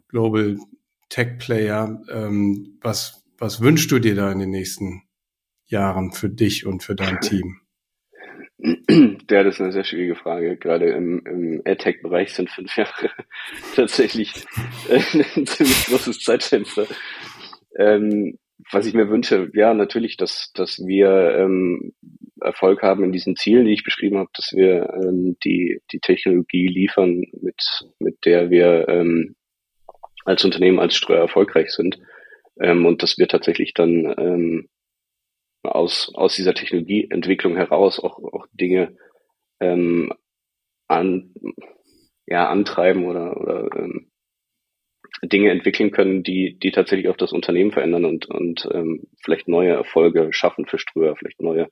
Global Tech Player, ähm, was, was wünschst du dir da in den nächsten Jahren für dich und für dein Team? Ja, das ist eine sehr schwierige Frage. Gerade im, im AdTech-Bereich sind fünf Jahre tatsächlich ein ziemlich großes Zeitfenster. Ähm, was ich mir wünsche, ja, natürlich, dass, dass wir ähm, Erfolg haben in diesen Zielen, die ich beschrieben habe, dass wir ähm, die, die Technologie liefern, mit, mit der wir ähm, als Unternehmen, als Streuer erfolgreich sind. Ähm, und dass wir tatsächlich dann ähm, aus, aus dieser Technologieentwicklung heraus auch, auch Dinge ähm, an, ja, antreiben oder, oder ähm, Dinge entwickeln können, die, die tatsächlich auch das Unternehmen verändern und, und ähm, vielleicht neue Erfolge schaffen für Ströer, vielleicht neue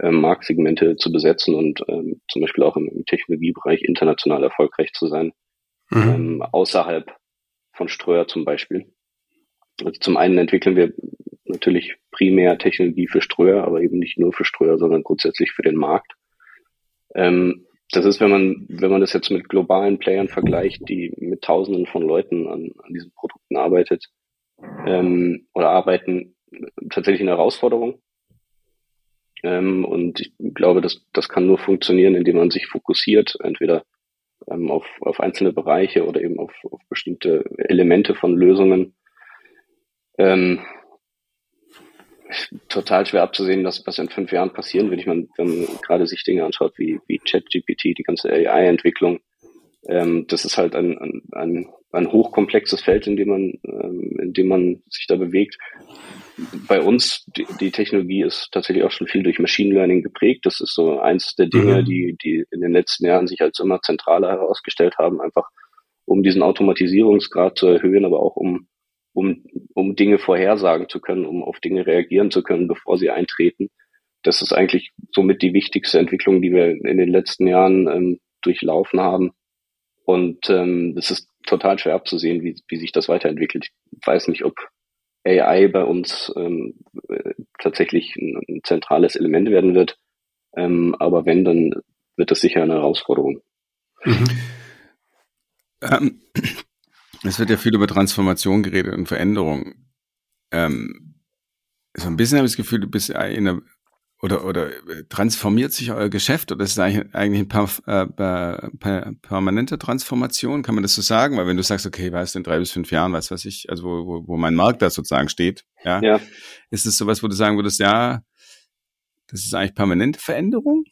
ähm, Marktsegmente zu besetzen und ähm, zum Beispiel auch im, im Technologiebereich international erfolgreich zu sein, mhm. ähm, außerhalb von Ströer zum Beispiel. Also zum einen entwickeln wir natürlich primär Technologie für Ströer, aber eben nicht nur für Ströer, sondern grundsätzlich für den Markt. Ähm, das ist, wenn man, wenn man das jetzt mit globalen Playern vergleicht, die mit Tausenden von Leuten an, an diesen Produkten arbeitet ähm, oder arbeiten, tatsächlich eine Herausforderung. Ähm, und ich glaube, das, das kann nur funktionieren, indem man sich fokussiert, entweder ähm, auf, auf einzelne Bereiche oder eben auf, auf bestimmte Elemente von Lösungen. Ähm, total schwer abzusehen, was, was in fünf Jahren passieren wird. Ich meine, wenn man gerade sich Dinge anschaut wie, wie ChatGPT, die ganze AI-Entwicklung, ähm, das ist halt ein, ein, ein, ein hochkomplexes Feld, in dem man, ähm, in dem man sich da bewegt. Bei uns, die, die Technologie ist tatsächlich auch schon viel durch Machine Learning geprägt. Das ist so eins der Dinge, mhm. die, die in den letzten Jahren sich als immer zentraler herausgestellt haben, einfach um diesen Automatisierungsgrad zu erhöhen, aber auch um um, um Dinge vorhersagen zu können, um auf Dinge reagieren zu können, bevor sie eintreten. Das ist eigentlich somit die wichtigste Entwicklung, die wir in den letzten Jahren ähm, durchlaufen haben. Und ähm, es ist total schwer abzusehen, wie, wie sich das weiterentwickelt. Ich weiß nicht, ob AI bei uns ähm, tatsächlich ein, ein zentrales Element werden wird. Ähm, aber wenn, dann wird das sicher eine Herausforderung. Mhm. Ähm, es wird ja viel über Transformation geredet und Veränderung. Ähm, so ein bisschen habe ich das Gefühl, du bist in einer, oder, oder transformiert sich euer Geschäft oder ist es eigentlich, eigentlich eine per, per, permanente Transformation? Kann man das so sagen? Weil wenn du sagst, okay, weißt du, in drei bis fünf Jahren, was weiß ich, also wo, wo, wo mein Markt da sozusagen steht, ja, ja. ist es sowas, wo du sagen würdest, ja, das ist eigentlich permanente Veränderung?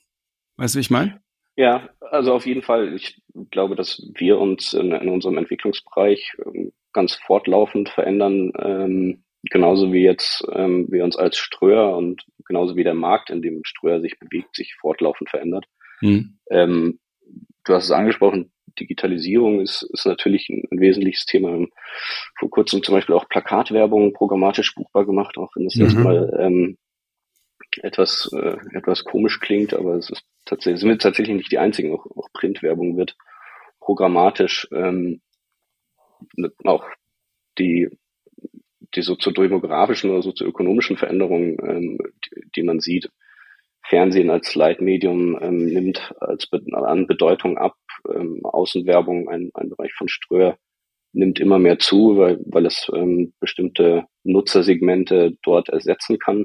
Weißt du, wie ich meine? Ja, also auf jeden Fall. Ich glaube, dass wir uns in, in unserem Entwicklungsbereich ähm, ganz fortlaufend verändern, ähm, genauso wie jetzt ähm, wir uns als Ströer und genauso wie der Markt, in dem Ströer sich bewegt, sich fortlaufend verändert. Mhm. Ähm, du hast es angesprochen, Digitalisierung ist, ist natürlich ein, ein wesentliches Thema. Vor kurzem zum Beispiel auch Plakatwerbung programmatisch buchbar gemacht, auch wenn es mhm. erstmal ähm, etwas, äh, etwas komisch klingt, aber es ist tatsächlich, sind wir tatsächlich nicht die einzigen, auch, auch Printwerbung wird programmatisch ähm, auch die, die soziodemografischen oder sozioökonomischen Veränderungen, ähm, die, die man sieht, Fernsehen als Leitmedium ähm, nimmt als an Bedeutung ab. Ähm, Außenwerbung, ein, ein Bereich von Ströer, nimmt immer mehr zu, weil, weil es ähm, bestimmte Nutzersegmente dort ersetzen kann.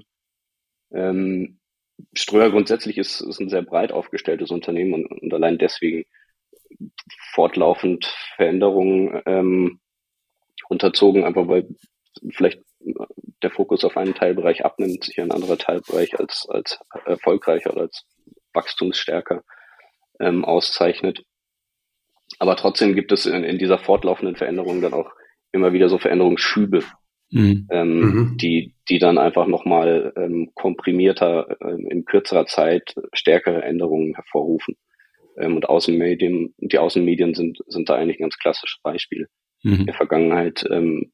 Ähm, Ströer grundsätzlich ist, ist ein sehr breit aufgestelltes Unternehmen und, und allein deswegen fortlaufend Veränderungen ähm, unterzogen, einfach weil vielleicht der Fokus auf einen Teilbereich abnimmt, sich ein anderer Teilbereich als, als erfolgreicher oder als wachstumsstärker ähm, auszeichnet. Aber trotzdem gibt es in, in dieser fortlaufenden Veränderung dann auch immer wieder so Veränderungsschübe, mhm. Ähm, mhm. die, die dann einfach nochmal ähm, komprimierter, ähm, in kürzerer Zeit stärkere Änderungen hervorrufen. Ähm, und Außenmedien, die Außenmedien sind, sind da eigentlich ein ganz klassisches Beispiel. Mhm. In der Vergangenheit ähm,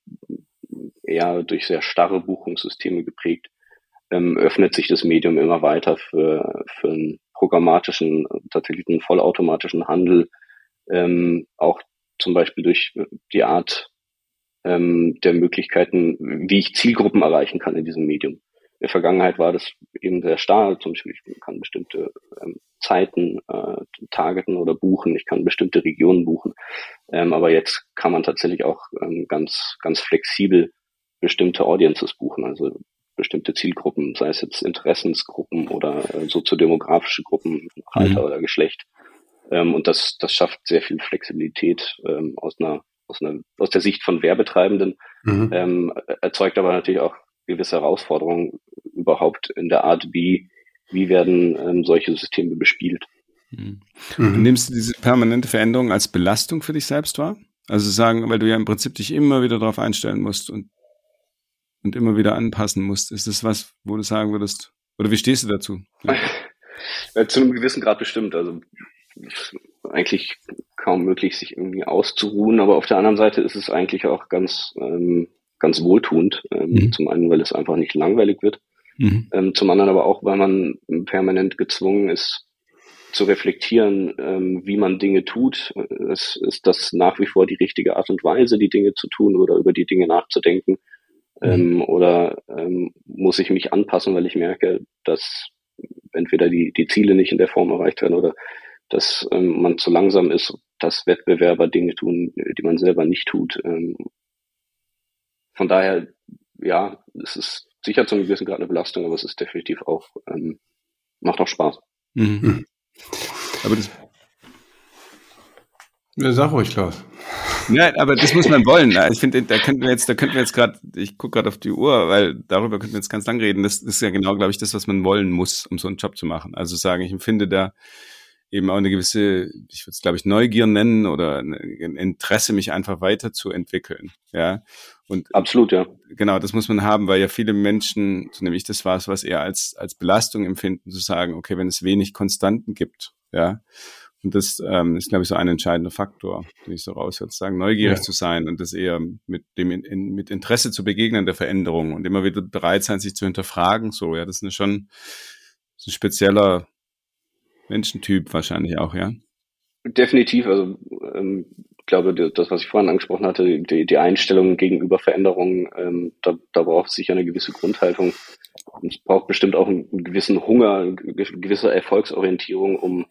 eher durch sehr starre Buchungssysteme geprägt, ähm, öffnet sich das Medium immer weiter für, für einen programmatischen, tatsächlich einen vollautomatischen Handel, ähm, auch zum Beispiel durch die Art ähm, der Möglichkeiten, wie ich Zielgruppen erreichen kann in diesem Medium. In der Vergangenheit war das eben sehr stark, zum Beispiel ich kann bestimmte ähm, Zeiten äh, targeten oder buchen, ich kann bestimmte Regionen buchen, ähm, aber jetzt kann man tatsächlich auch ähm, ganz, ganz flexibel bestimmte Audiences buchen, also bestimmte Zielgruppen, sei es jetzt Interessensgruppen oder äh, soziodemografische Gruppen, Alter mhm. oder Geschlecht. Ähm, und das, das schafft sehr viel Flexibilität ähm, aus einer aus, einer, aus der Sicht von Werbetreibenden, mhm. ähm, erzeugt aber natürlich auch gewisse Herausforderungen überhaupt in der Art, wie, wie werden ähm, solche Systeme bespielt. Mhm. Mhm. Nimmst du diese permanente Veränderung als Belastung für dich selbst wahr? Also sagen, weil du ja im Prinzip dich immer wieder darauf einstellen musst und, und immer wieder anpassen musst. Ist das was, wo du sagen würdest, oder wie stehst du dazu? Ja. Ja, zu einem gewissen Grad bestimmt. Also eigentlich kaum möglich, sich irgendwie auszuruhen, aber auf der anderen Seite ist es eigentlich auch ganz, ähm, ganz wohltuend. Ähm, mhm. Zum einen, weil es einfach nicht langweilig wird. Mhm. Ähm, zum anderen aber auch, weil man permanent gezwungen ist, zu reflektieren, ähm, wie man Dinge tut. Es ist das nach wie vor die richtige Art und Weise, die Dinge zu tun oder über die Dinge nachzudenken? Mhm. Ähm, oder ähm, muss ich mich anpassen, weil ich merke, dass entweder die, die Ziele nicht in der Form erreicht werden oder dass ähm, man zu langsam ist, dass Wettbewerber Dinge tun, die man selber nicht tut. Von daher, ja, es ist sicher zu einem gewissen Grad eine Belastung, aber es ist definitiv auch, ähm, macht auch Spaß. Mhm. mhm. Aber das. Ja, sag ruhig, Klaus. Nein, aber das muss man wollen. Ich finde, da könnten wir jetzt, da könnten wir jetzt gerade, ich gucke gerade auf die Uhr, weil darüber könnten wir jetzt ganz lang reden. Das ist ja genau, glaube ich, das, was man wollen muss, um so einen Job zu machen. Also sagen, ich empfinde da eben auch eine gewisse, ich würde es glaube ich Neugier nennen oder ein Interesse, mich einfach weiterzuentwickeln. Ja. Und absolut, ja. Genau, das muss man haben, weil ja viele Menschen, so nämlich das war es, was eher als als Belastung empfinden, zu sagen, okay, wenn es wenig Konstanten gibt, ja. Und das ähm, ist, glaube ich, so ein entscheidender Faktor, den ich so raushöre, sagen, neugierig ja. zu sein und das eher mit dem in, in, mit Interesse zu begegnen der Veränderung und immer wieder bereit sein, sich zu hinterfragen. So, ja, das ist eine schon das ist ein spezieller Menschentyp wahrscheinlich auch, ja. Definitiv. Also ähm, ich glaube, das, was ich vorhin angesprochen hatte, die, die Einstellung gegenüber Veränderungen, ähm, da, da braucht es sicher eine gewisse Grundhaltung. Und es braucht bestimmt auch einen, einen gewissen Hunger, eine gewisse Erfolgsorientierung, um,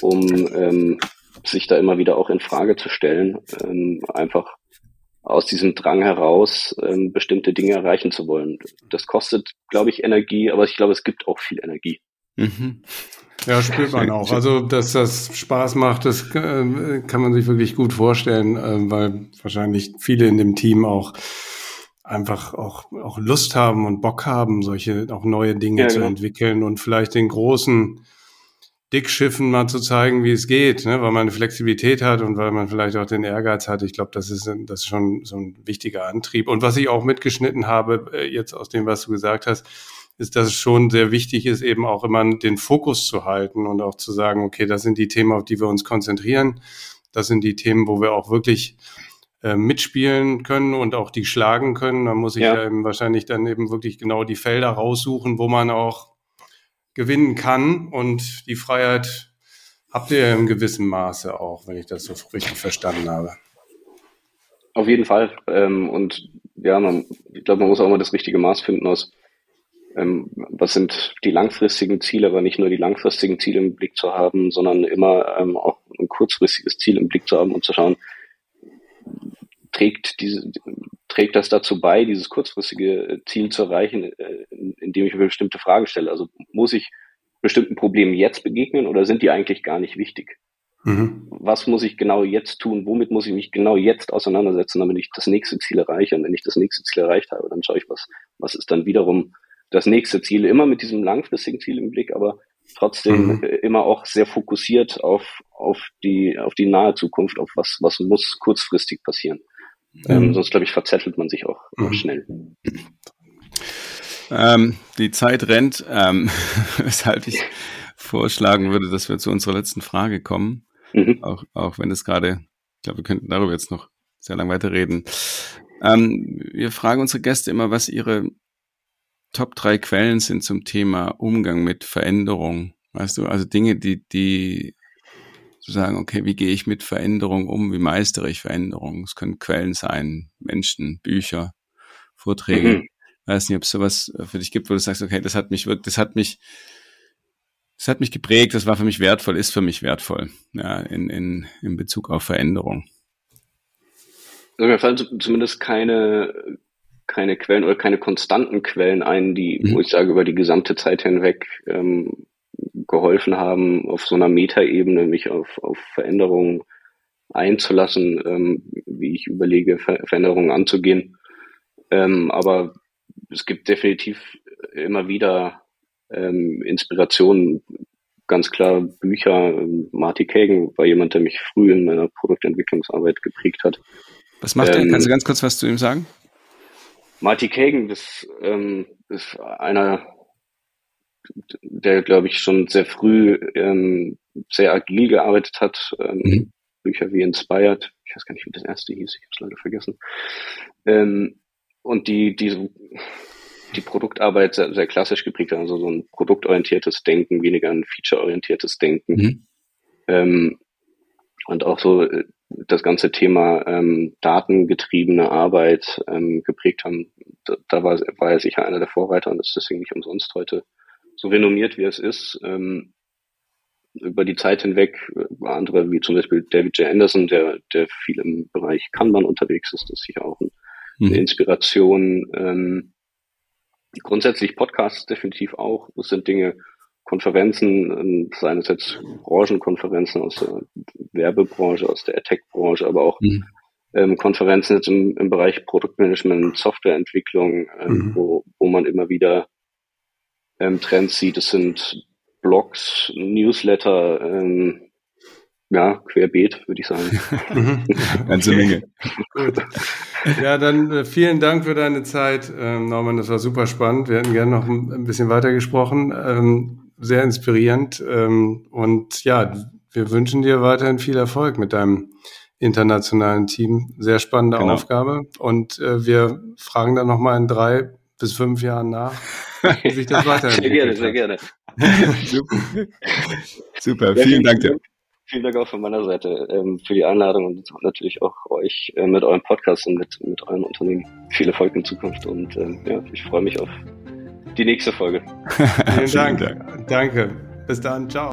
um ähm, sich da immer wieder auch in Frage zu stellen. Ähm, einfach aus diesem Drang heraus, ähm, bestimmte Dinge erreichen zu wollen. Das kostet, glaube ich, Energie, aber ich glaube, es gibt auch viel Energie. Mhm. Ja, spürt man auch. Also, dass das Spaß macht, das äh, kann man sich wirklich gut vorstellen, äh, weil wahrscheinlich viele in dem Team auch einfach auch, auch Lust haben und Bock haben, solche auch neue Dinge ja, zu genau. entwickeln und vielleicht den großen Dickschiffen mal zu zeigen, wie es geht, ne? weil man eine Flexibilität hat und weil man vielleicht auch den Ehrgeiz hat. Ich glaube, das ist, das ist schon so ein wichtiger Antrieb. Und was ich auch mitgeschnitten habe, äh, jetzt aus dem, was du gesagt hast, ist, dass es schon sehr wichtig ist, eben auch immer den Fokus zu halten und auch zu sagen, okay, das sind die Themen, auf die wir uns konzentrieren. Das sind die Themen, wo wir auch wirklich äh, mitspielen können und auch die schlagen können. Da muss ich ja. eben wahrscheinlich dann eben wirklich genau die Felder raussuchen, wo man auch gewinnen kann. Und die Freiheit habt ihr im gewissen Maße auch, wenn ich das so richtig verstanden habe. Auf jeden Fall. Ähm, und ja, man, ich glaube, man muss auch immer das richtige Maß finden aus was sind die langfristigen Ziele, aber nicht nur die langfristigen Ziele im Blick zu haben, sondern immer ähm, auch ein kurzfristiges Ziel im Blick zu haben und zu schauen, trägt diese, trägt das dazu bei, dieses kurzfristige Ziel zu erreichen, äh, indem ich mir bestimmte Fragen stelle. Also muss ich bestimmten Problemen jetzt begegnen oder sind die eigentlich gar nicht wichtig? Mhm. Was muss ich genau jetzt tun? Womit muss ich mich genau jetzt auseinandersetzen, damit ich das nächste Ziel erreiche? Und wenn ich das nächste Ziel erreicht habe, dann schaue ich, was, was ist dann wiederum das nächste Ziel, immer mit diesem langfristigen Ziel im Blick, aber trotzdem mhm. immer auch sehr fokussiert auf, auf die, auf die nahe Zukunft, auf was, was muss kurzfristig passieren. Mhm. Ähm, sonst, glaube ich, verzettelt man sich auch mhm. schnell. Ähm, die Zeit rennt, ähm, weshalb ich vorschlagen würde, dass wir zu unserer letzten Frage kommen. Mhm. Auch, auch wenn es gerade, ich glaube, wir könnten darüber jetzt noch sehr lang weiterreden. Ähm, wir fragen unsere Gäste immer, was ihre Top drei Quellen sind zum Thema Umgang mit Veränderung. Weißt du, also Dinge, die, die zu sagen, okay, wie gehe ich mit Veränderung um? Wie meistere ich Veränderung? Es können Quellen sein, Menschen, Bücher, Vorträge. Mhm. Weiß nicht, ob es sowas für dich gibt, wo du sagst, okay, das hat mich wirklich, das hat mich, das hat mich geprägt, das war für mich wertvoll, ist für mich wertvoll, ja, in, in, in Bezug auf Veränderung. Also mir fallen zumindest keine keine Quellen oder keine konstanten Quellen ein, die, mhm. wo ich sage, über die gesamte Zeit hinweg ähm, geholfen haben, auf so einer Metaebene mich auf, auf Veränderungen einzulassen, ähm, wie ich überlege, Ver Veränderungen anzugehen. Ähm, aber es gibt definitiv immer wieder ähm, Inspirationen, ganz klar Bücher. Marty Kagan war jemand, der mich früh in meiner Produktentwicklungsarbeit geprägt hat. Was macht ähm, er? Kannst du ganz kurz was zu ihm sagen? Marty Kagan, das ähm, ist einer, der, glaube ich, schon sehr früh ähm, sehr agil gearbeitet hat. Ähm, mhm. Bücher wie Inspired, ich weiß gar nicht, wie das erste hieß, ich habe es leider vergessen. Ähm, und die, diese, die Produktarbeit sehr, sehr klassisch geprägt hat, also so ein produktorientiertes Denken, weniger ein featureorientiertes Denken. Mhm. Ähm, und auch so äh, das ganze Thema ähm, datengetriebene Arbeit ähm, geprägt haben. Da, da war, war er sicher einer der Vorreiter und ist deswegen nicht umsonst heute so renommiert, wie es ist. Ähm, über die Zeit hinweg äh, andere, wie zum Beispiel David J. Anderson, der, der viel im Bereich Kanban unterwegs ist, das ist sicher auch ein, eine mhm. Inspiration. Ähm, grundsätzlich Podcasts definitiv auch. Das sind Dinge, Konferenzen, ähm, seien es jetzt Branchenkonferenzen aus der Werbebranche, aus der Tech-Branche, aber auch mhm. ähm, Konferenzen jetzt im, im Bereich Produktmanagement, Softwareentwicklung, ähm, mhm. wo, wo man immer wieder ähm, Trends sieht. Es sind Blogs, Newsletter, ähm, ja, querbeet, würde ich sagen. Ganze Menge. Gut. Ja, dann äh, vielen Dank für deine Zeit, ähm, Norman. Das war super spannend. Wir hätten gerne noch ein, ein bisschen weiter gesprochen. Ähm, sehr inspirierend. Ähm, und ja, wir wünschen dir weiterhin viel Erfolg mit deinem internationalen Team. Sehr spannende genau. Aufgabe. Und äh, wir fragen dann nochmal in drei bis fünf Jahren nach, wie sich das weiterentwickelt. sehr gerne, sehr gerne. Super. Super. Vielen Dank dir vielen Dank auch von meiner Seite ähm, für die Einladung und natürlich auch euch äh, mit eurem Podcast und mit, mit eurem Unternehmen. Viel Erfolg in Zukunft und äh, ja, ich freue mich auf die nächste Folge. vielen Dank. Dank. Danke. Bis dann. Ciao.